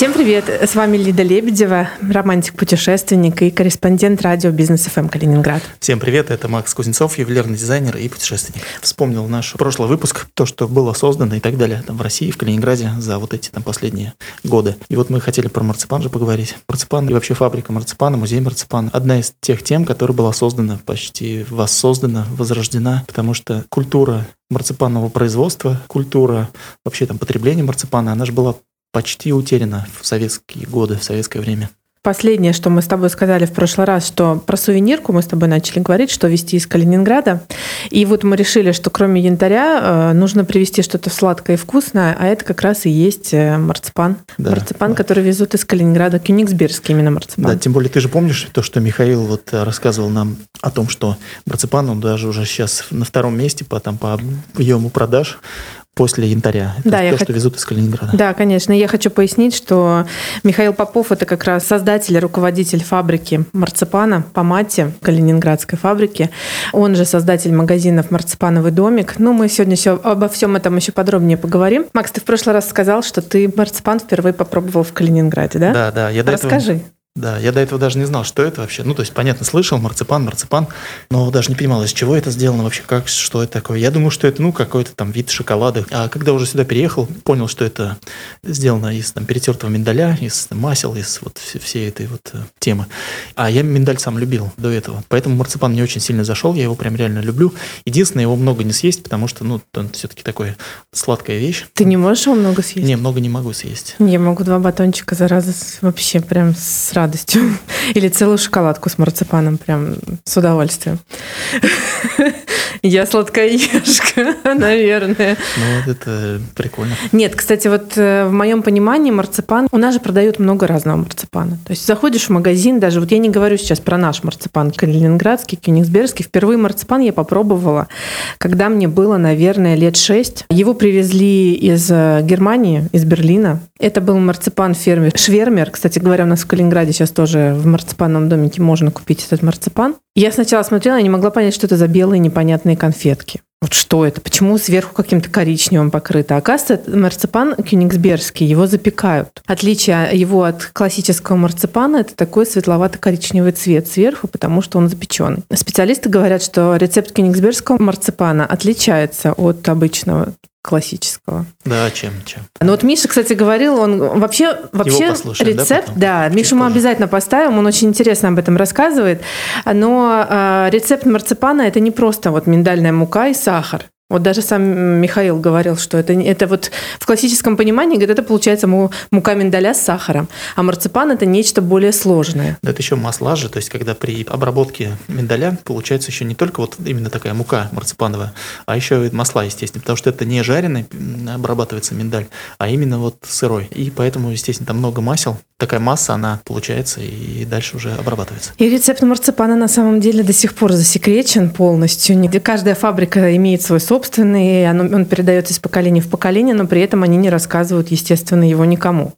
Всем привет! С вами Лида Лебедева, романтик-путешественник и корреспондент радио Бизнес ФМ Калининград. Всем привет! Это Макс Кузнецов, ювелирный дизайнер и путешественник. Вспомнил наш прошлый выпуск, то, что было создано и так далее там в России, в Калининграде за вот эти там последние годы. И вот мы хотели про марципан же поговорить. Марципан и вообще фабрика марципана, музей марципана. Одна из тех тем, которая была создана, почти воссоздана, возрождена, потому что культура марципанного производства, культура вообще там потребления марципана, она же была почти утеряна в советские годы, в советское время. Последнее, что мы с тобой сказали в прошлый раз, что про сувенирку мы с тобой начали говорить, что везти из Калининграда. И вот мы решили, что кроме янтаря э, нужно привезти что-то сладкое и вкусное, а это как раз и есть э, марципан. Да, марципан, да. который везут из Калининграда, кюнигсбергский именно марципан. Да, тем более ты же помнишь то, что Михаил вот рассказывал нам о том, что марципан, он даже уже сейчас на втором месте по, там, по объему продаж после янтаря. Да, то, я что везут из Калининграда. Да, конечно. Я хочу пояснить, что Михаил Попов – это как раз создатель и руководитель фабрики марципана по мате Калининградской фабрики. Он же создатель магазинов «Марципановый домик». Ну, мы сегодня все, обо всем этом еще подробнее поговорим. Макс, ты в прошлый раз сказал, что ты марципан впервые попробовал в Калининграде, да? Да, да. Я Расскажи. Этого... Да, я до этого даже не знал, что это вообще. Ну, то есть, понятно, слышал, марципан, марципан, но даже не понимал, из чего это сделано вообще, как, что это такое. Я думаю, что это, ну, какой-то там вид шоколада. А когда уже сюда переехал, понял, что это сделано из там, перетертого миндаля, из масел, из вот всей этой вот э, темы. А я миндаль сам любил до этого. Поэтому марципан мне очень сильно зашел, я его прям реально люблю. Единственное, его много не съесть, потому что, ну, он все-таки такой сладкая вещь. Ты не можешь его много съесть? Не, много не могу съесть. Я могу два батончика за раз вообще прям с радостью. Или целую шоколадку с марципаном прям с удовольствием. Я сладкоежка, наверное. Ну, вот это прикольно. Нет, кстати, вот э, в моем понимании марципан, у нас же продают много разного марципана. То есть заходишь в магазин, даже вот я не говорю сейчас про наш марципан, калининградский, кёнигсбергский. Впервые марципан я попробовала, когда мне было, наверное, лет шесть. Его привезли из э, Германии, из Берлина. Это был марципан фермер Швермер. Кстати говоря, у нас в Калининграде сейчас тоже в марципанном домике можно купить этот марципан. Я сначала смотрела и не могла понять, что это за белые непонятные конфетки. Вот что это? Почему сверху каким-то коричневым покрыто? Оказывается, марципан кёнигсбергский, его запекают. Отличие его от классического марципана – это такой светловато-коричневый цвет сверху, потому что он запеченный. Специалисты говорят, что рецепт кёнигсбергского марципана отличается от обычного классического. Да, чем, чем. Ну вот Миша, кстати, говорил, он вообще, вообще рецепт, да, да Мишу мы обязательно поставим, он очень интересно об этом рассказывает, но э, рецепт марципана это не просто вот миндальная мука и сахар. Вот даже сам Михаил говорил, что это, это вот в классическом понимании, говорит, это получается мука миндаля с сахаром, а марципан это нечто более сложное. Да, это еще масла же, то есть когда при обработке миндаля получается еще не только вот именно такая мука марципановая, а еще и масла, естественно, потому что это не жареный обрабатывается миндаль, а именно вот сырой. И поэтому, естественно, там много масел, такая масса, она получается и дальше уже обрабатывается. И рецепт марципана на самом деле до сих пор засекречен полностью. Каждая фабрика имеет свой собственный собственный, он передается из поколения в поколение, но при этом они не рассказывают, естественно, его никому.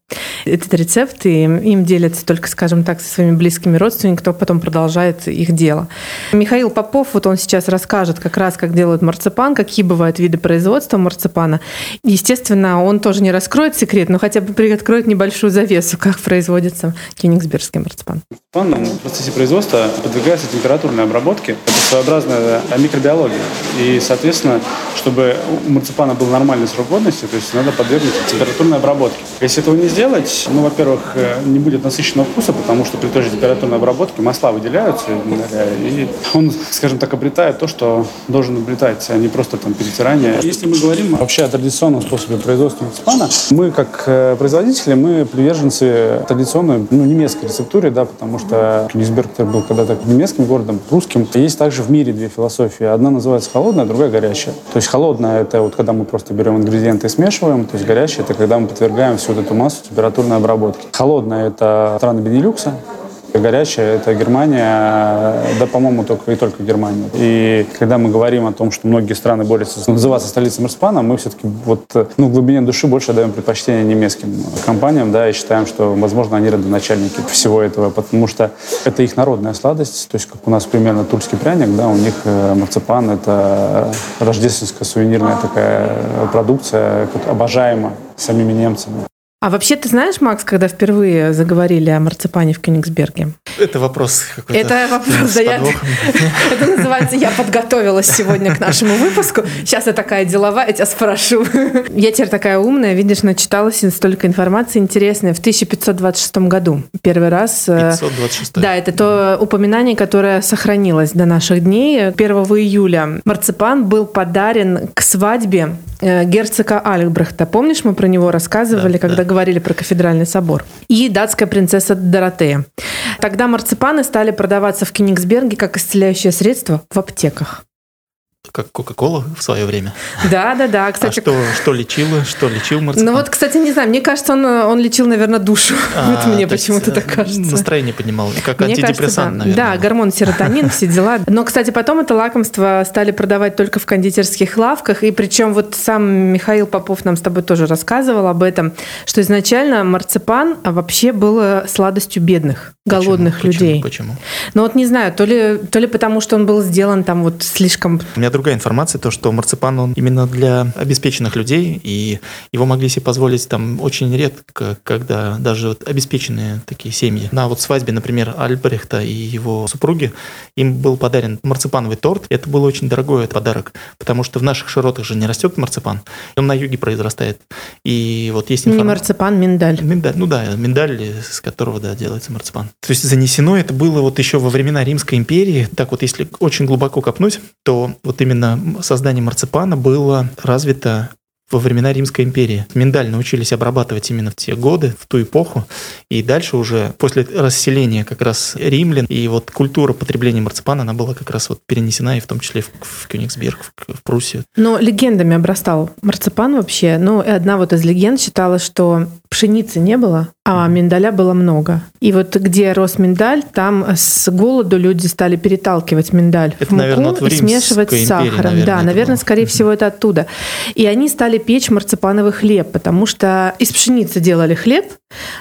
Этот рецепт и им делятся только, скажем так, со своими близкими родственниками, кто потом продолжает их дело. Михаил Попов, вот он сейчас расскажет как раз, как делают марципан, какие бывают виды производства марципана. Естественно, он тоже не раскроет секрет, но хотя бы приоткроет небольшую завесу, как производится кёнигсбергский марципан. Марципан в процессе производства подвергается температурной обработке. Это своеобразная микробиология. И, соответственно, чтобы у марципана был нормальный срок годности, то есть надо подвергнуть температурной обработке. Если этого не сделать, ну, во-первых, э, не будет насыщенного вкуса, потому что при той же температурной обработке масла выделяются, и он, скажем так, обретает то, что должен обретать, а не просто там перетирание. Если мы говорим вообще о традиционном способе производства марципана, мы, как э, производители, мы приверженцы традиционной, ну, немецкой рецептуре, да, потому что Кёнигсберг был когда-то немецким городом, русским. Есть также в мире две философии. Одна называется холодная, другая горячая. То есть холодная – это вот когда мы просто берем ингредиенты и смешиваем, то есть горячая – это когда мы подвергаем всю вот эту массу температурной обработки. Холодная – это страны Бенилюкса, Горячая – это Германия, да, по-моему, только и только Германия. И когда мы говорим о том, что многие страны борются называться столицей марципана, мы все-таки вот, ну, в глубине души больше даем предпочтение немецким компаниям, да, и считаем, что, возможно, они родоначальники всего этого, потому что это их народная сладость, то есть как у нас примерно тульский пряник, да, у них э, марципан – это рождественская сувенирная такая продукция, обожаемая самими немцами. А вообще ты знаешь, Макс, когда впервые заговорили о марципане в Кёнигсберге? Это вопрос какой-то. Это вопрос, да, я, это называется «Я подготовилась сегодня к нашему выпуску». Сейчас я такая деловая, я тебя спрошу. Я теперь такая умная, видишь, начиталась столько информации интересной. В 1526 году первый раз... 526. Э, да, это то упоминание, которое сохранилось до наших дней. 1 июля марципан был подарен к свадьбе э, герцога Альбрехта. Помнишь, мы про него рассказывали, да, когда да говорили про кафедральный собор. И датская принцесса Доротея. Тогда марципаны стали продаваться в Кенигсберге как исцеляющее средство в аптеках как Кока-Кола в свое время. Да, да, да. Кстати, а что, что лечило, что лечил марципан? Ну вот, кстати, не знаю, мне кажется, он, он лечил, наверное, душу. А, вот мне почему-то так э, кажется. Настроение поднимал, как мне антидепрессант, кажется, да. наверное. Да, гормон серотонин, все дела. Но, кстати, потом это лакомство стали продавать только в кондитерских лавках, и причем вот сам Михаил Попов нам с тобой тоже рассказывал об этом, что изначально марципан вообще был сладостью бедных, голодных почему? людей. Почему? Почему? Ну вот не знаю, то ли, то ли потому, что он был сделан там вот слишком... У меня другая информация, то, что марципан, он именно для обеспеченных людей, и его могли себе позволить там очень редко, когда даже вот обеспеченные такие семьи. На вот свадьбе, например, Альбрехта и его супруги, им был подарен марципановый торт. Это был очень дорогой подарок, потому что в наших широтах же не растет марципан, он на юге произрастает. И вот есть информация... Не марципан, миндаль. Миндаль, ну да, миндаль, с которого, да, делается марципан. То есть занесено это было вот еще во времена Римской империи. Так вот, если очень глубоко копнуть, то вот именно создание марципана было развито во времена Римской империи. Миндаль научились обрабатывать именно в те годы, в ту эпоху. И дальше уже после расселения как раз римлян, и вот культура потребления марципана, она была как раз вот перенесена и в том числе в, в Кёнигсберг, в, в Пруссию. Но легендами обрастал марципан вообще. Ну, и одна вот из легенд считала, что пшеницы не было, а миндаля было много. И вот где рос миндаль, там с голоду люди стали переталкивать миндаль это, в муку наверное, и смешивать с сахаром. Империи, наверное, да, наверное, было. скорее всего, это оттуда. И они стали печь марципановый хлеб, потому что из пшеницы делали хлеб,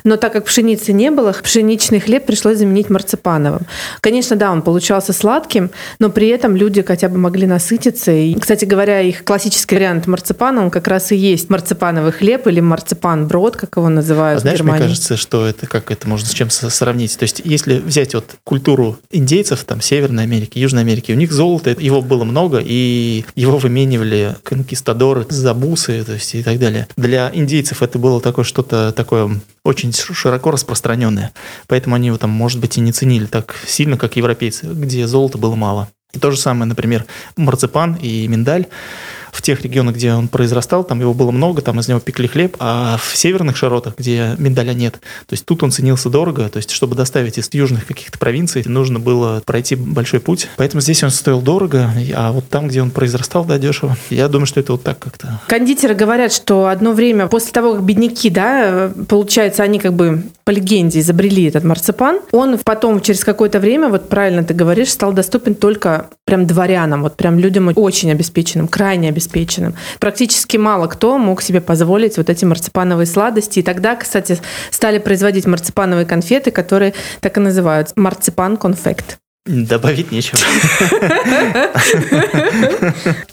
но так как пшеницы не было, пшеничный хлеб пришлось заменить марципановым. Конечно, да, он получался сладким, но при этом люди хотя бы могли насытиться. И, кстати говоря, их классический вариант марципана, он как раз и есть марципановый хлеб или марципан-брод, как его называют а знаешь, в Германии. мне кажется, что это как это можно с чем сравнить. То есть, если взять вот культуру индейцев, там, Северной Америки, Южной Америки, у них золото, его было много, и его выменивали конкистадоры, забусы, то есть, и так далее. Для индейцев это было такое что-то такое очень широко распространенное. Поэтому они его там, может быть, и не ценили так сильно, как европейцы, где золота было мало. И то же самое, например, марципан и миндаль в тех регионах, где он произрастал, там его было много, там из него пекли хлеб, а в северных широтах, где миндаля нет, то есть тут он ценился дорого, то есть чтобы доставить из южных каких-то провинций, нужно было пройти большой путь, поэтому здесь он стоил дорого, а вот там, где он произрастал, да, дешево. Я думаю, что это вот так как-то. Кондитеры говорят, что одно время после того, как бедняки, да, получается, они как бы по легенде изобрели этот марципан, он потом через какое-то время, вот правильно ты говоришь, стал доступен только прям дворянам, вот прям людям очень обеспеченным, крайне обеспеченным обеспеченным. Практически мало кто мог себе позволить вот эти марципановые сладости. И тогда, кстати, стали производить марципановые конфеты, которые так и называются марципан-конфект. Добавить нечего.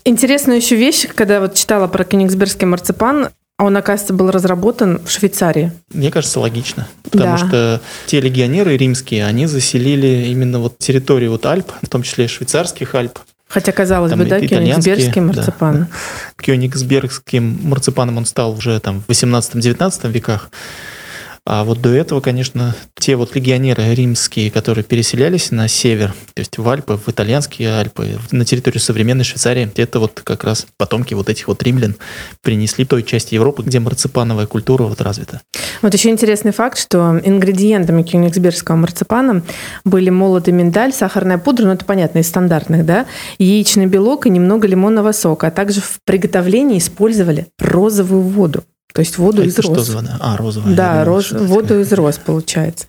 Интересная еще вещь, когда вот читала про кенигсбергский марципан, он, оказывается, был разработан в Швейцарии. Мне кажется, логично. Потому да. что те легионеры римские, они заселили именно вот территорию вот Альп, в том числе швейцарских Альп. Хотя, казалось там бы, да, кёнигсбергский марципан. Да. Кёнигсбергским марципаном он стал уже там в 18-19 веках. А вот до этого, конечно, те вот легионеры римские, которые переселялись на север, то есть в Альпы, в итальянские Альпы, на территорию современной Швейцарии, это вот как раз потомки вот этих вот римлян принесли той части Европы, где марципановая культура вот развита. Вот еще интересный факт, что ингредиентами кёнигсбергского марципана были молотый миндаль, сахарная пудра, ну это понятно, из стандартных, да, яичный белок и немного лимонного сока, а также в приготовлении использовали розовую воду. То есть воду А из это что роз. за вода? А, розовая. Да, роз- что воду из роз получается.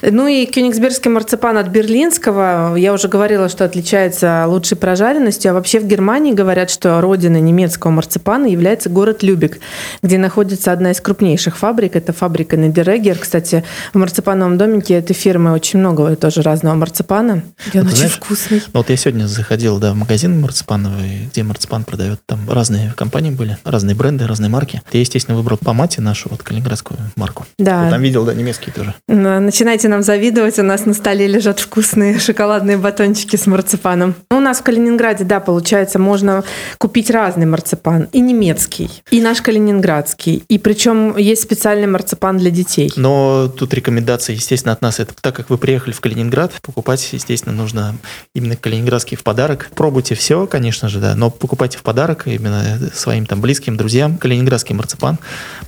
Ну и кёнигсбергский марципан от берлинского, я уже говорила, что отличается лучшей прожаренностью, а вообще в Германии говорят, что родина немецкого марципана является город Любек, где находится одна из крупнейших фабрик, это фабрика Недерегер. Кстати, в марципановом домике этой фирмы очень много тоже разного марципана, и он Вот очень знаешь, вкусный. Ну, вот я сегодня заходил да, в магазин марципановый, где марципан продает. Там разные компании были, разные бренды, разные марки. Я, естественно, выбрал по мате нашу вот калининградскую марку. Да. Вот там видел, да, немецкие тоже. Начинайте нам завидовать, у нас на столе лежат вкусные шоколадные батончики с марципаном. Ну, У нас в Калининграде, да, получается, можно купить разный марципан. И немецкий, и наш калининградский. И причем есть специальный марципан для детей. Но тут рекомендация, естественно, от нас это, так как вы приехали в Калининград, покупать, естественно, нужно именно калининградский в подарок. Пробуйте все, конечно же, да, но покупайте в подарок именно своим там близким, друзьям калининградский марципан,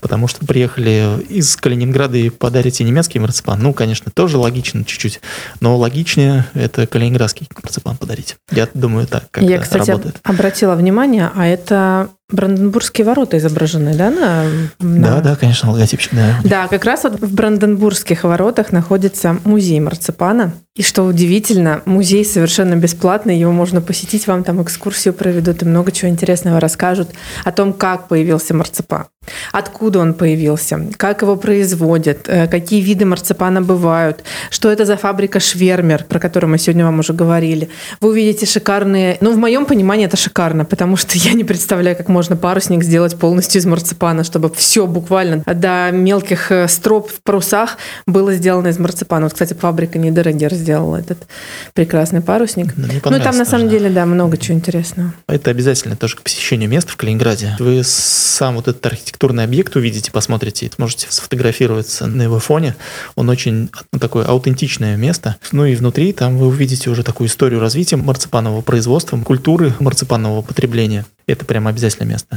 потому что приехали из Калининграда и подарите немецкий марципан. Ну, конечно, тоже логично чуть-чуть, но логичнее это калининградский марципан подарить. Я думаю, так как Я, кстати, работает. обратила внимание, а это Бранденбургские ворота изображены, да? На, Да, на- да, конечно, логотипчик, да. Да, как раз вот в Бранденбургских воротах находится музей марципана. И что удивительно, музей совершенно бесплатный, его можно посетить, вам там экскурсию проведут и много чего интересного расскажут о том, как появился марципан, откуда он появился, как его производят, э, какие виды марципана бывают, что это за фабрика Швермер, про которую мы сегодня вам уже говорили. Вы увидите шикарные... Ну, в моем понимании это шикарно, потому что я не представляю, как можно парусник сделать полностью из марципана, чтобы все буквально до мелких э, строп в парусах было сделано из марципана. Вот, кстати, фабрика Нидерегер сделала этот прекрасный парусник. Ну, Ну, и там на самом да. деле, да, много чего интересного. Это обязательно тоже к посещению мест в Калининграде. Вы сам вот этот архитектурный объект увидите, посмотрите, можете сфотографироваться на его фоне. Он очень ну, такое аутентичное место. Ну и внутри там вы увидите уже такую историю развития марципанового производства, культуры марципанового потребления. Это прям обязательное место.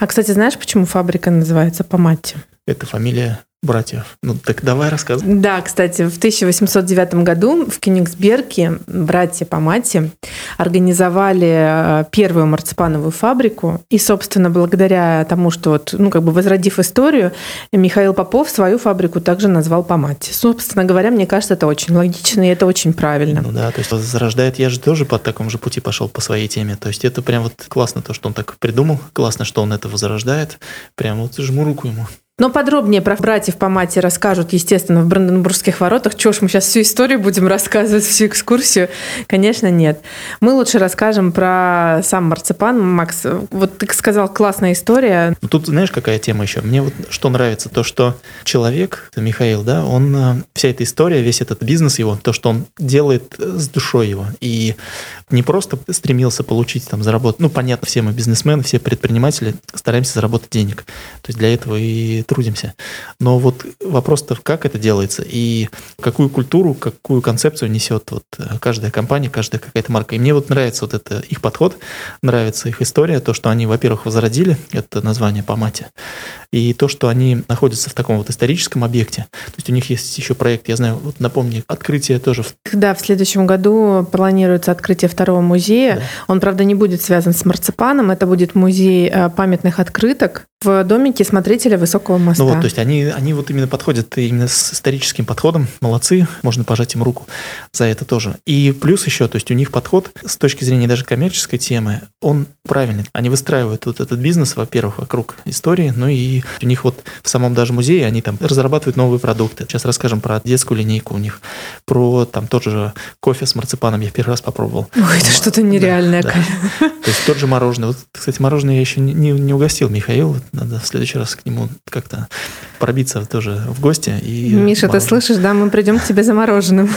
А, кстати, знаешь, почему фабрика называется Поматти? Это фамилия братьев. Ну так давай рассказывай. Да, кстати, в 1809 году в Кёнигсберге братья Помати организовали э, первую марципановую фабрику. И, собственно, благодаря тому, что, вот, ну, как бы возродив историю, Михаил Попов свою фабрику также назвал Помати. Собственно говоря, мне кажется, это очень логично и это очень правильно. Ну да, то есть зарождает, я же тоже по такому же пути пошел по своей теме. То есть это прям вот классно то, что он так придумал, классно, что он это возрождает. Прям вот жму руку ему. Но подробнее про братьев по мате расскажут, естественно, в Бранденбургских воротах. Чего ж мы сейчас всю историю будем рассказывать, всю экскурсию? Конечно, нет. Мы лучше расскажем про сам марципан. Макс, вот ты сказал, классная история. Ну, Тут знаешь, какая тема еще? Мне вот что нравится, то, что человек, Михаил, да, он, э, вся эта история, весь этот бизнес его, то, что он делает э, с душой его. И не просто стремился получить, там, заработать. Ну, понятно, все мы бизнесмены, все предприниматели стараемся заработать денег. То есть для этого и трудимся. Но вот вопрос-то, как это делается и какую культуру, какую концепцию несет вот э, каждая компания, каждая какая-то марка. И мне вот нравится вот это их подход, нравится их история, то, что они, во-первых, возродили это название по мате, и то, что они находятся в таком вот историческом объекте. То есть у них есть еще проект, я знаю, вот напомни, открытие тоже Да, в следующем году планируется открытие второго музея. Да. Он, правда, не будет связан с марципаном. Это будет музей э, памятных открыток в домике смотрителя Высокого моста. Ну вот, то есть они, они вот именно подходят именно с историческим подходом. Молодцы, можно пожать им руку за это тоже. И плюс еще, то есть у них подход с точки зрения даже коммерческой темы, он правильный. Они выстраивают вот этот бизнес, во-первых, вокруг истории, ну и у них вот в самом даже музее они там разрабатывают новые продукты. Сейчас расскажем про детскую линейку у них, про там тот же кофе с марципаном я первый раз попробовал. Ой, это что-то нереальное. Да, да. То есть тот же мороженое. Вот, кстати, мороженое я еще не, не, не угостил Михаил. Надо в следующий раз к нему как-то пробиться тоже в гости. И Миша, ты мороженое. слышишь, да, мы придем к тебе за мороженым.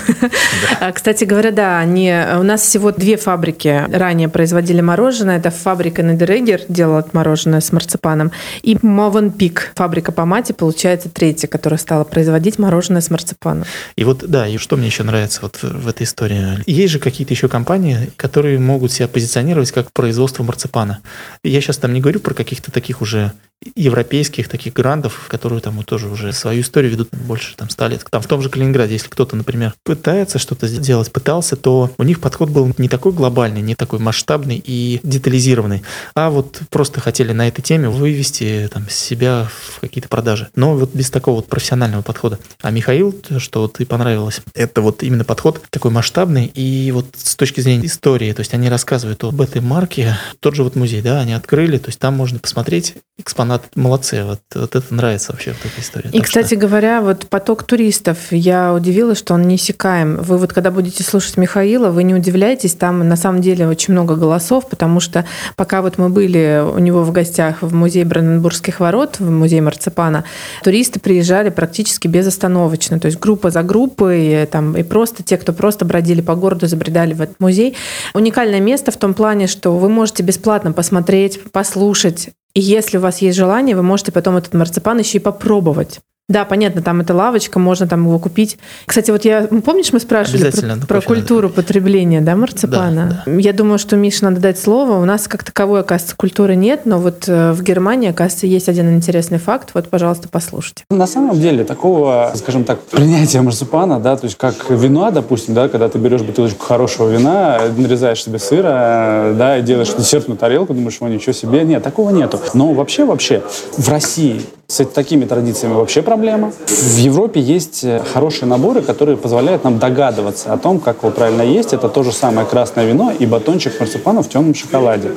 А, Кстати говоря, да, они, у нас всего две фабрики ранее производили мороженое. Это фабрика Недерегер делала мороженое с марципаном. И Мовен Пик, фабрика по мате, получается третья, которая стала производить мороженое с марципаном. И вот, да, и что мне еще нравится вот в этой истории. Есть же какие-то еще компании, которые могут себя позиционировать как производство марципана. Я сейчас там не говорю про каких-то таких уже европейских таких грандов, которые там тоже уже свою историю ведут больше там 100 лет. Там в том же Калининграде, если кто-то, например, пытается что-то сделать, пытался, то у них подход был не такой глобальный, не такой масштабный и детализированный, а вот просто хотели на этой теме вывести там себя в какие-то продажи. Но вот без такого вот профессионального подхода. А Михаил, что вот и понравилось, это вот именно подход такой масштабный и вот с точки зрения истории, то есть они рассказывают об этой марке, тот же вот музей, да, они открыли, то есть там можно посмотреть экспонат, молодцы, вот, вот это нравится вообще в этой истории. И, кстати что... говоря, вот поток туристов, я удивилась, что он не иссякаем. Вы вот когда будете слушать Михаила, вы не удивляйтесь, там на самом деле очень много голосов, потому что пока вот мы были у него в гостях в музее Бранденбургских ворот, в музее Марципана, туристы приезжали практически безостановочно, то есть группа за группой, там, и просто те, кто просто бродили по городу, забредали в этот музей. Уникальное место в том плане, что вы можете бесплатно посмотреть, послушать, и если у вас есть желание, вы можете потом этот марципан еще и попробовать. Да, понятно, там это лавочка, можно там его купить. Кстати, вот я, помнишь, мы спрашивали про, про культуру надо. потребления, да, марципана? Да, да. Я думаю, что Мише надо дать слово. У нас как таковой, оказывается, культуры нет, но вот э, в Германии, оказывается, есть один интересный факт. Вот, пожалуйста, послушайте. На самом деле, такого, скажем так, принятия марципана, да, то есть как вина, допустим, да, когда ты берешь бутылочку хорошего вина, нарезаешь себе сыра, да, и делаешь десертную тарелку, думаешь, о, ничего себе. Нет, такого нету. Но вообще, вообще, в России с такими традициями вообще проблема. В Европе есть э, хорошие наборы, которые позволяют нам догадываться о том, как его правильно есть. Это то же самое красное вино и батончик марципана в темном шоколаде.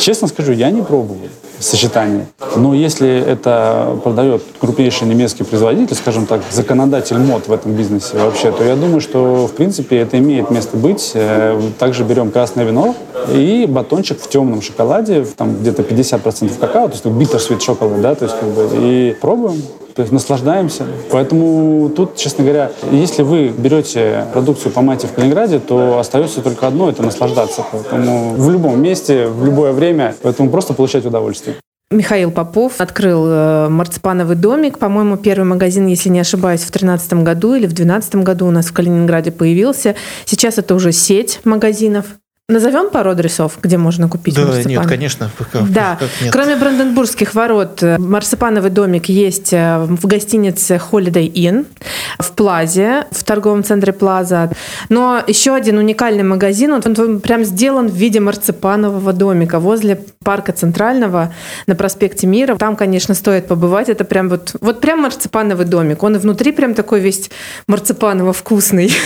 Честно скажу, я не пробовал сочетание. Но если это продает крупнейший немецкий производитель, скажем так, законодатель мод в этом бизнесе вообще, то я думаю, что в принципе это имеет место быть. Э, также берем красное вино и батончик в темном шоколаде, там где-то 50% какао, то есть биттер шоколад, да, то есть как бы, и пробуем то есть наслаждаемся. Поэтому тут, честно говоря, если вы берете продукцию по мате в Калининграде, то остается только одно – это наслаждаться. Поэтому в любом месте, в любое время, поэтому просто получать удовольствие. Михаил Попов открыл э, марципановый домик. По-моему, первый магазин, если не ошибаюсь, в 2013 году или в 2012 году у нас в Калининграде появился. Сейчас это уже сеть магазинов. Назовем пару адресов, где можно купить да, марципан? нет, конечно. Пока, да, нет. кроме Бранденбургских ворот, э, марципановый домик есть э, в гостинице Holiday Inn, в Плазе, в торговом центре Плаза. Но еще один уникальный магазин, он, он прям сделан в виде марципанового домика возле парка Центрального на проспекте Мира. Там, конечно, стоит побывать. Это прям вот, вот прям марципановый домик. Он и внутри прям такой весь марципаново-вкусный.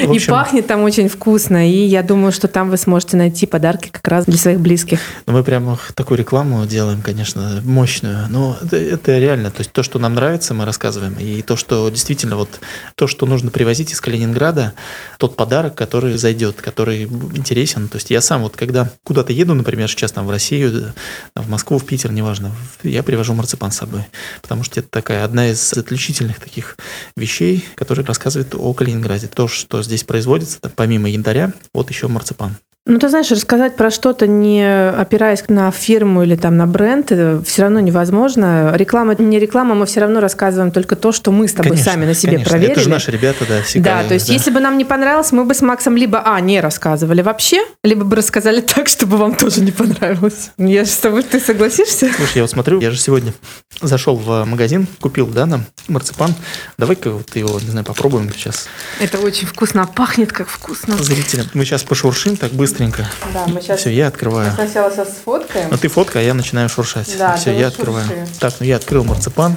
И пахнет там очень вкусно. И я думаю, что там вы сможете найти подарки как раз для своих близких. Ну, мы прямо такую рекламу делаем, конечно, мощную. Но это, это реально. То есть то, что нам нравится, мы рассказываем. И то, что действительно вот то, что нужно привозить из Калининграда, тот подарок, который зайдет, который интересен. То есть я сам вот когда куда-то еду, например, сейчас там в Россию, в Москву, в Питер, неважно, я привожу марципан с собой. Потому что это такая одна из отличительных таких вещей, которые рассказывают о Калининграде. То, что здесь производится, помимо янтаря, вот еще марципан. Ну, ты знаешь, рассказать про что-то, не опираясь на фирму или там на бренд, все равно невозможно. Реклама не реклама, мы все равно рассказываем только то, что мы с тобой конечно, сами на себе конечно. проверили. Это же наши ребята, да, всегда. Да, то есть да. если бы нам не понравилось, мы бы с Максом либо, а, не рассказывали вообще, либо бы рассказали так, чтобы вам тоже не понравилось. Я же с тобой, ты согласишься? Слушай, я вот смотрю, я же сегодня зашел в магазин, купил, да, нам марципан. Давай-ка вот его, не знаю, попробуем сейчас. Это очень вкусно, пахнет как вкусно. Зрителям. Мы сейчас пошуршим так быстро быстренько. Да, мы сейчас... Все, я открываю. Сначала сейчас сфоткаем. Ну ты фоткай, а я начинаю шуршать. Да, Все, я открываю. Так, ну я открыл марципан.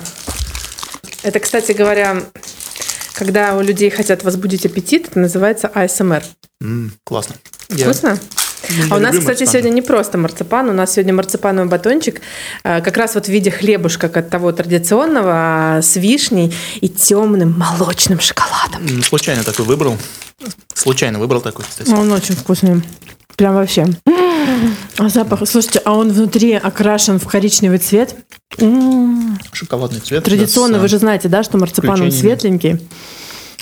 Это, кстати говоря, когда у людей хотят возбудить аппетит, это называется АСМР. М-м, классно. Вкусно? Я... А у нас, кстати, марципан. сегодня не просто марципан, у нас сегодня марципановый батончик, э, как раз вот в виде хлебушка, как от того традиционного, а с вишней и темным молочным шоколадом. Случайно такой выбрал. Случайно выбрал такой, кстати. Он очень вкусный. Прям вообще. А запах, слушайте, а он внутри окрашен в коричневый цвет. Шоколадный цвет. Традиционно, вы же знаете, да, что марципан он светленький,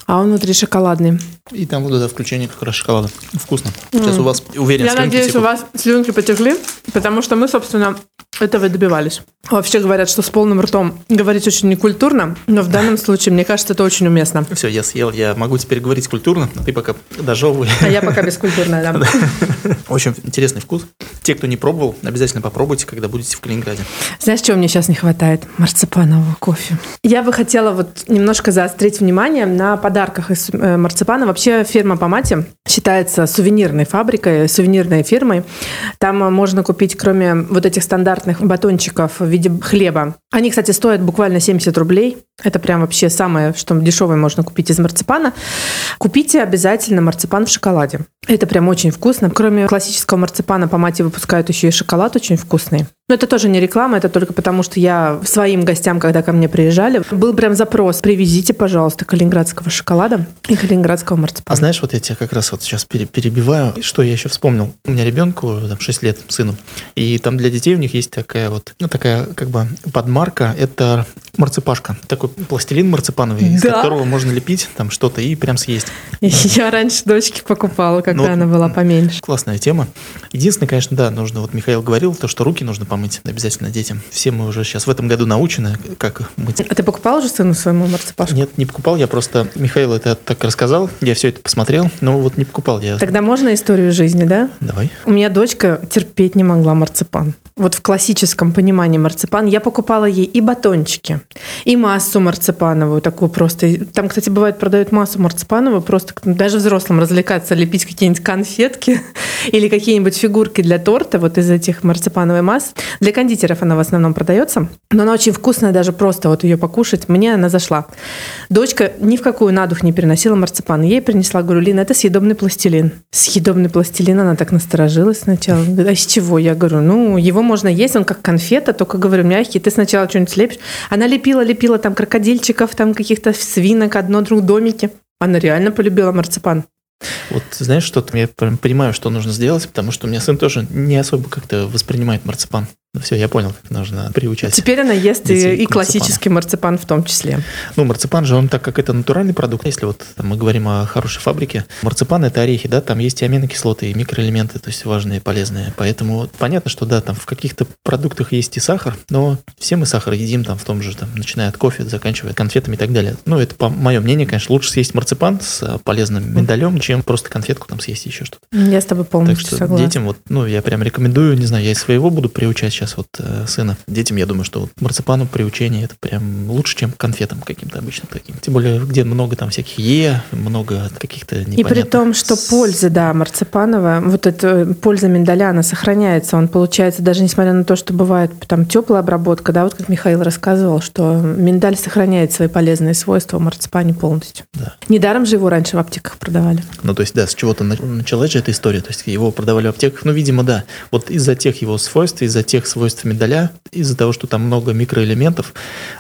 а он внутри шоколадный. И там вот это включение как раз шоколада. Вкусно. Сейчас у вас, уверен, Я надеюсь, текут. у вас слюнки потекли, потому что мы, собственно, Это вы добивались. Вообще говорят, что с полным ртом говорить очень некультурно, но в данном случае, мне кажется, это очень уместно. Все, я съел, я могу теперь говорить культурно, а ты пока дожевывай. А я пока бескультурная, да. Очень интересный вкус. Те, кто не пробовал, обязательно попробуйте, когда будете в Калининграде. Знаешь, чего мне сейчас не хватает? Марципанового кофе. Я бы хотела вот немножко заострить внимание на подарках из э, марципана. Вообще фирма Помати считается сувенирной фабрикой, сувенирной фирмой. Там можно купить, кроме вот этих стандартных батончиков в виде хлеба. Они, кстати, стоят буквально 70 рублей. Это прям вообще самое, что дешевое можно купить из марципана. Купите обязательно марципан в шоколаде. Это прям очень вкусно. Кроме классического марципана, по мате выпускают еще и шоколад очень вкусный. Но это тоже не реклама, это только потому, что я своим гостям, когда ко мне приезжали, был прям запрос, привезите, пожалуйста, калининградского шоколада и калининградского марципана. А знаешь, вот я тебя как раз вот сейчас перебиваю, что я еще вспомнил. У меня ребенку там 6 лет, сыну, и там для детей у них есть такая вот, ну, такая как бы подмарка, это марципашка, такой пластилин марципановый, да? из которого можно лепить там что-то и прям съесть. Я раньше дочке покупала, когда ну, она была поменьше. Классная тема. Единственное, конечно, да, нужно, вот Михаил говорил, то, что руки нужно помыть обязательно детям. Все мы уже сейчас в этом году научены, как мыть. А ты покупал уже сыну своему марципашку? Нет, не покупал, я просто, Михаил это так рассказал, я все это посмотрел, но вот не покупал я. Тогда можно историю жизни, да? Давай. У меня дочка терпеть не могла марципан. Вот в классическом понимании марципан я покупала ей и батончики, и массу марципановую, такую просто. Там, кстати, бывает, продают массу марципановую, просто даже взрослым развлекаться, лепить какие-нибудь конфетки или какие-нибудь фигурки для торта вот из этих марципановой масс. Для кондитеров она в основном продается, но она очень вкусная, даже просто вот ее покушать. Мне она зашла. Дочка ни в какую надух не переносила марципан. Ей принесла, говорю, Лина, это съедобный пластилин. Съедобный пластилин, она так насторожилась сначала. А с чего? Я говорю, ну, его можно есть, он как конфета, только, говорю, мягкий. Ты сначала что-нибудь слепишь. Она лепила, лепила там крокодильчиков, там каких-то свинок, одно, друг домики. Она реально полюбила марципан. Вот знаешь, что-то я понимаю, что нужно сделать, потому что у меня сын тоже не особо как-то воспринимает марципан. Ну все, я понял, как нужно приучать. Теперь она ест и, и классический марципан в том числе. Ну, марципан же, он так как это натуральный продукт, если вот там, мы говорим о хорошей фабрике, марципан это орехи, да, там есть и аминокислоты, и микроэлементы, то есть важные, полезные. Поэтому понятно, что да, там в каких-то продуктах есть и сахар, но все мы сахар едим там в том же, там, начиная от кофе, заканчивая конфетами и так далее. Ну, это по мое мнение, конечно, лучше съесть марципан с полезным миндалем, чем просто конфетку там съесть еще что-то. Я с тобой полностью так что согласна. детям вот, ну, я прям рекомендую, не знаю, я из своего буду приучать сейчас вот э, сына. Детям, я думаю, что вот марципану приучение это прям лучше, чем конфетам каким-то обычным таким. Тем более, где много там всяких Е, много каких-то непонятных... И при том, что польза, да, марципанова, вот эта польза миндаля, она сохраняется. Он получается, даже несмотря на то, что бывает там теплая обработка, да, вот как Михаил рассказывал, что миндаль сохраняет свои полезные свойства в марципане полностью. Да. Недаром же его раньше в аптеках продавали. Ну, то есть, да, с чего-то началась же эта история. То есть, его продавали в аптеках. Ну, видимо, да. Вот из-за тех его свойств, из-за тех свойств миндаля, из-за того, что там много микроэлементов,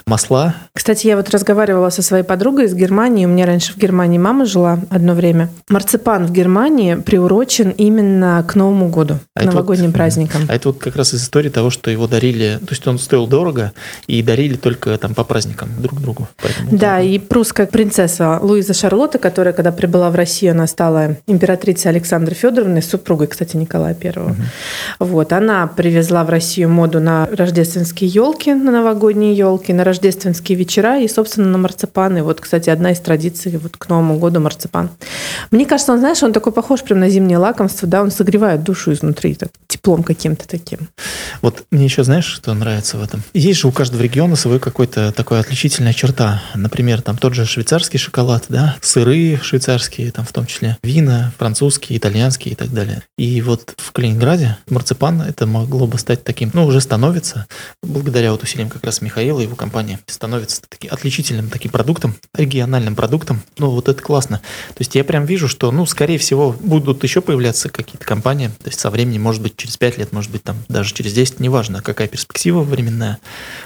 масла. Кстати, я вот разговаривала со своей подругой из Германии. У меня раньше в Германии мама жила одно время. Марципан в Германии приурочен именно к Новому году, а к новогодним вот, праздникам. А это вот как раз из истории того, что его дарили, то есть он стоил дорого, и дарили только там по праздникам друг другу. Поэтому да, и прусская принцесса Луиза Шарлотта, которая, когда прибыла в Россию, она стала императрицей Александры Федоровны, супругой, кстати, Николая Первого. Угу. Вот, она привезла в Россию моду на рождественские елки, на новогодние елки, на рождественские вечера и, собственно, на марципан. И вот, кстати, одна из традиций вот к Новому году марципан. Мне кажется, он, знаешь, он такой похож прям на зимнее лакомство, да, он согревает душу изнутри так, теплом каким-то таким. Вот мне еще, знаешь, что нравится в этом? Есть же у каждого региона свой какой-то такой отличительная черта. Например, там тот же швейцарский шоколад, да, сыры швейцарские, там в том числе вина, французские, итальянские и так далее. И вот в Калининграде марципан это могло бы стать таким, ну, уже становится, благодаря вот усилиям как раз Михаила и его компании, становится таки, отличительным таким продуктом, региональным продуктом. Ну, вот это классно. То есть я прям вижу, что, ну, скорее всего, будут еще появляться какие-то компании, то есть со временем, может быть, через 5 лет, может быть, там даже через 10, неважно, какая перспектива временная,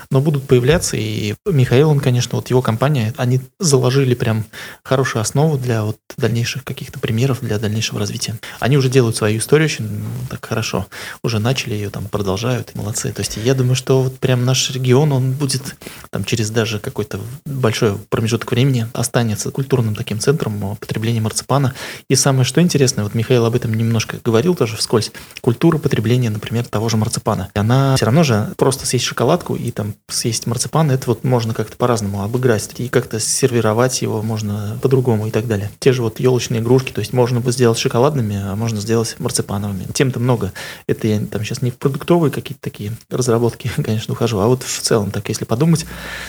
но будут появляться, и Михаил, он, конечно, вот его компания, они заложили прям хорошую основу для вот дальнейших каких-то примеров, для дальнейшего развития. Они уже делают свою историю очень так хорошо, уже начали ее там, продолжают, развивают. Молодцы. То есть я думаю, что вот прям наш регион, он будет там через даже какой-то большой промежуток времени останется культурным таким центром потребления марципана. И самое что интересное, вот Михаил об этом немножко говорил тоже вскользь, культура потребления, например, того же марципана. Она все равно же просто съесть шоколадку и там съесть марципан, это вот можно как-то по-разному обыграть и как-то сервировать его можно по-другому и так далее. Те же вот елочные игрушки, то есть можно бы сделать шоколадными, а можно сделать марципановыми. Тем-то много. Это я там сейчас не в продуктовые какие-то такие разработки, конечно, ухожу, а вот в целом так, если подумать.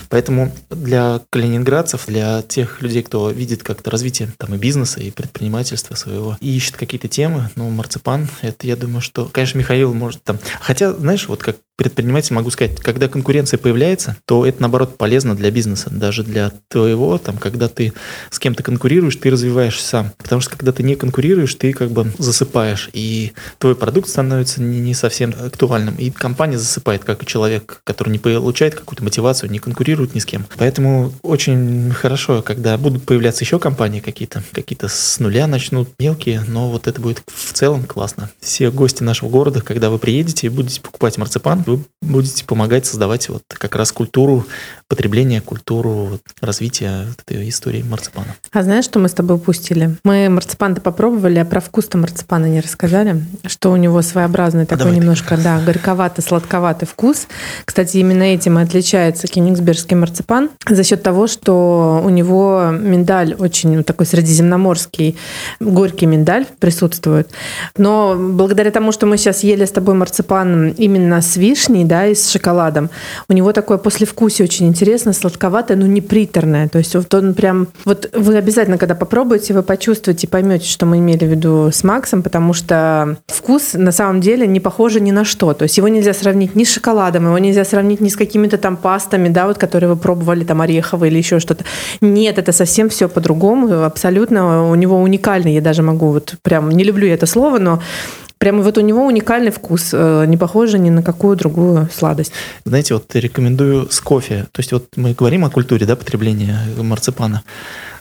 Поэтому для калининградцев, для тех людей, кто видит как-то развитие там и бизнеса, и предпринимательства своего, и ищет какие-то темы, ну, марципан, это я думаю, что, конечно, Михаил может там... Хотя, знаешь, вот как предприниматель могу сказать, когда конкуренция появляется, то это, наоборот, полезно для бизнеса, даже для твоего, там, когда ты с кем-то конкурируешь, ты развиваешься сам. Потому что когда ты не конкурируешь, ты как бы засыпаешь, и твой продукт становится не, совсем актуальным. И компания засыпает, как и человек, который не получает какую-то мотивацию, не конкурирует ни с кем. Поэтому очень хорошо, когда будут появляться еще компании какие-то, какие-то с нуля начнут, мелкие, но вот это будет в целом классно. Все гости нашего города, когда вы приедете и будете покупать марципан, вы будете помогать создавать вот как раз культуру потребления, культуру развития этой истории марципана. А знаешь, что мы с тобой упустили? Мы марципан-то попробовали, а про вкус-то марципана не рассказали, что у него своеобразный такой Давай немножко, да, горьковатый, сладковатый вкус. Кстати, именно этим и отличается кенигсбергский марципан за счет того, что у него миндаль очень такой средиземноморский, горький миндаль присутствует. Но благодаря тому, что мы сейчас ели с тобой марципан именно с вишней, да, и с шоколадом, у него такое послевкусие очень интересно, сладковатое, но не приторное. То есть вот он прям... Вот вы обязательно, когда попробуете, вы почувствуете, поймете, что мы имели в виду с Максом, потому что вкус на самом деле не похож ни на что. То есть его нельзя сравнить ни с шоколадом, его нельзя сравнить ни с какими-то там пастами, да, вот, которые вы пробовали, там, ореховые или еще что-то. Нет, это совсем все по-другому, абсолютно. У него уникальный, я даже могу вот прям, не люблю это слово, но Прямо вот у него уникальный вкус, э, не похоже ни на какую другую сладость. Знаете, вот рекомендую с кофе. То есть вот мы говорим о культуре да, потребления марципана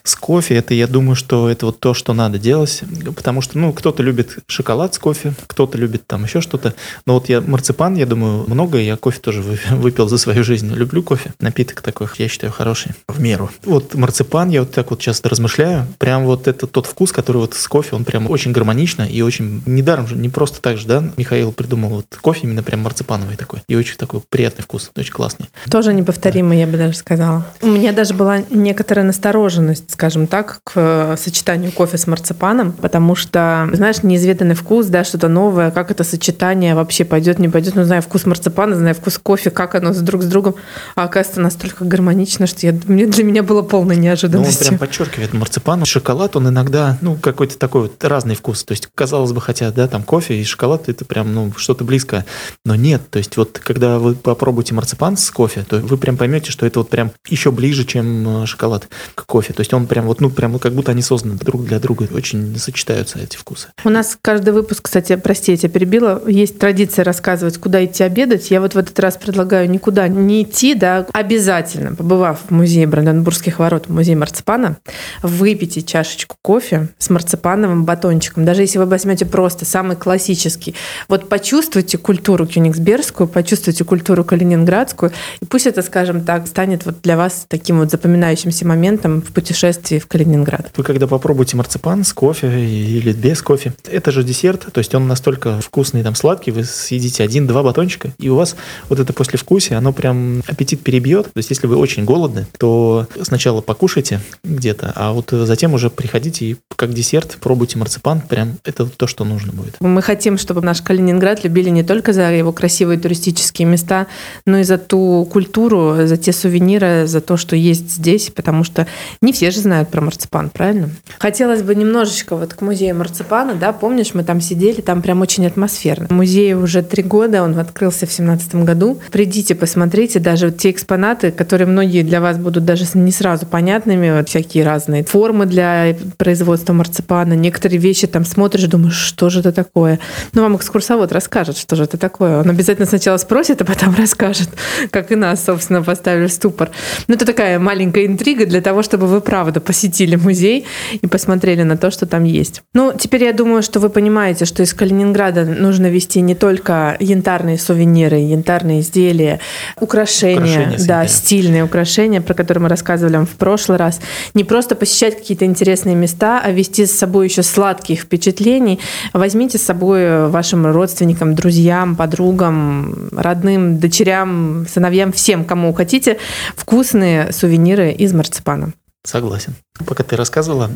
с кофе, это я думаю, что это вот то, что надо делать, потому что, ну, кто-то любит шоколад с кофе, кто-то любит там еще что-то, но вот я марципан, я думаю, много, я кофе тоже выпил за свою жизнь, люблю кофе, напиток такой, я считаю, хороший, в меру. Вот марципан, я вот так вот часто размышляю, прям вот это тот вкус, который вот с кофе, он прям очень гармонично и очень, недаром же, не просто так же, да, Михаил придумал вот кофе именно прям марципановый такой, и очень такой приятный вкус, очень классный. Тоже неповторимый, да. я бы даже сказала. У меня даже была некоторая настороженность скажем так, к э, сочетанию кофе с марципаном, потому что, знаешь, неизведанный вкус, да, что-то новое, как это сочетание вообще пойдет, не пойдет. Ну, знаю вкус марципана, знаю вкус кофе, как оно друг с другом, а оказывается настолько гармонично, что я, мне, для меня было полной неожиданностью. Ну, он прям подчеркивает марципан. Шоколад, он иногда, ну, какой-то такой вот разный вкус. То есть, казалось бы, хотя, да, там кофе и шоколад, это прям, ну, что-то близкое. Но нет, то есть, вот когда вы попробуете марципан с кофе, то вы прям поймете, что это вот прям еще ближе, чем э, шоколад к кофе. То есть, он прям вот, ну, прям как будто они созданы друг для друга, очень сочетаются эти вкусы. У нас каждый выпуск, кстати, прости, я тебя перебила, есть традиция рассказывать, куда идти обедать. Я вот в этот раз предлагаю никуда не идти, да, обязательно, побывав в музее Бранденбургских ворот, в музее марципана, выпейте чашечку кофе с марципановым батончиком. Даже если вы возьмете просто самый классический, вот почувствуйте культуру кёнигсбергскую, почувствуйте культуру калининградскую, и пусть это, скажем так, станет вот для вас таким вот запоминающимся моментом в путешествии путешествии в Калининград. Вы когда попробуете марципан с кофе или без кофе, это же десерт, то есть он настолько вкусный, там сладкий, вы съедите один-два батончика, и у вас вот это послевкусие, оно прям аппетит перебьет. То есть если вы очень голодны, то сначала покушайте где-то, а вот затем уже приходите и как десерт пробуйте марципан, прям это то, что нужно будет. Мы хотим, чтобы наш Калининград любили не только за его красивые туристические места, но и за ту культуру, за те сувениры, за то, что есть здесь, потому что не все же знают про марципан, правильно? Хотелось бы немножечко вот к музею марципана, да, помнишь, мы там сидели, там прям очень атмосферно. Музей уже три года, он открылся в семнадцатом году. Придите, посмотрите, даже те экспонаты, которые многие для вас будут даже не сразу понятными, вот всякие разные формы для производства марципана, некоторые вещи там смотришь, думаешь, что же это такое? Ну, вам экскурсовод расскажет, что же это такое. Он обязательно сначала спросит, а потом расскажет, как и нас, собственно, поставили в ступор. Ну, это такая маленькая интрига для того, чтобы вы правы правда посетили музей и посмотрели на то, что там есть. Ну, теперь я думаю, что вы понимаете, что из Калининграда нужно вести не только янтарные сувениры, янтарные изделия, украшения, Украшения да, стильные украшения, про которые мы рассказывали вам в прошлый раз. Не просто посещать какие-то интересные места, а вести с собой еще сладких впечатлений. Возьмите с собой вашим родственникам, друзьям, подругам, родным, дочерям, сыновьям, всем, кому хотите, вкусные сувениры из марципана. Согласен. Пока ты рассказывала,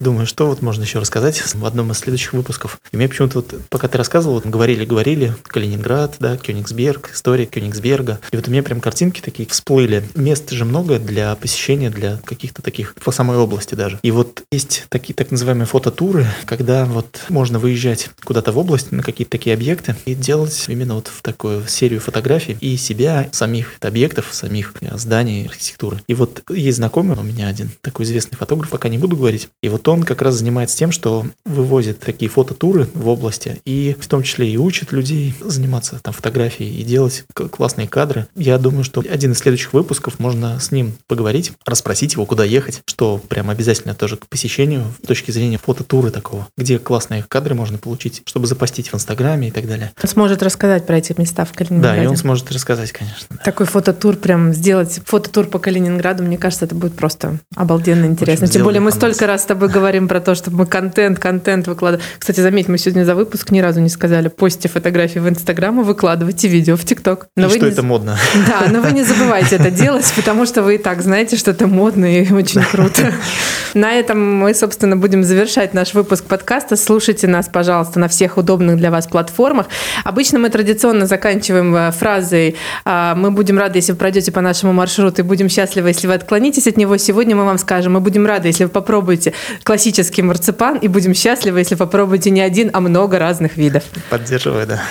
думаю, что вот можно еще рассказать в одном из следующих выпусков. И мне почему-то вот, пока ты рассказывал, вот говорили-говорили, Калининград, да, Кёнигсберг, история Кёнигсберга. И вот у меня прям картинки такие всплыли. Мест же много для посещения, для каких-то таких, по самой области даже. И вот есть такие так называемые фототуры, когда вот можно выезжать куда-то в область на какие-то такие объекты и делать именно вот в такую серию фотографий и себя, самих объектов, самих э, зданий, архитектуры. И вот есть знакомый у меня один, такой известный пока не буду говорить. И вот он как раз занимается тем, что вывозит такие фототуры в области и в том числе и учит людей заниматься там фотографией и делать классные кадры. Я думаю, что один из следующих выпусков можно с ним поговорить, расспросить его, куда ехать, что прям обязательно тоже к посещению с точки зрения фототуры такого, где классные кадры можно получить, чтобы запостить в Инстаграме и так далее. Он сможет рассказать про эти места в Да, Калининграде. и он сможет рассказать, конечно. да. Такой фототур прям сделать, фототур по Калининграду, мне кажется, это будет просто обалденно интересно. Тем сделали более мы анонс. столько раз с тобой говорим про то, чтобы мы контент, контент выкладывали. Кстати, заметь, мы сегодня за выпуск ни разу не сказали, постите фотографии в Инстаграм и выкладывайте видео в ТикТок. И вы что не- это модно. Да, но вы не забывайте это делать, потому что вы и так знаете, что это модно и очень круто. На этом мы, собственно, будем завершать наш выпуск подкаста. Слушайте нас, пожалуйста, на всех удобных для вас платформах. Обычно мы традиционно заканчиваем э, фразой а, «Мы будем рады, если вы пройдете по нашему маршруту, и будем счастливы, если вы отклонитесь от него». Сегодня мы вам скажем, мы будем рады, если вы попробуете классический марципан, и будем счастливы, если попробуете не один, а много разных видов. Поддерживаю, да.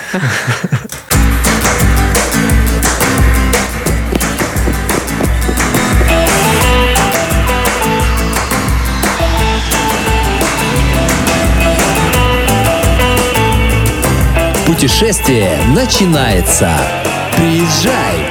Путешествие начинается. Приезжай!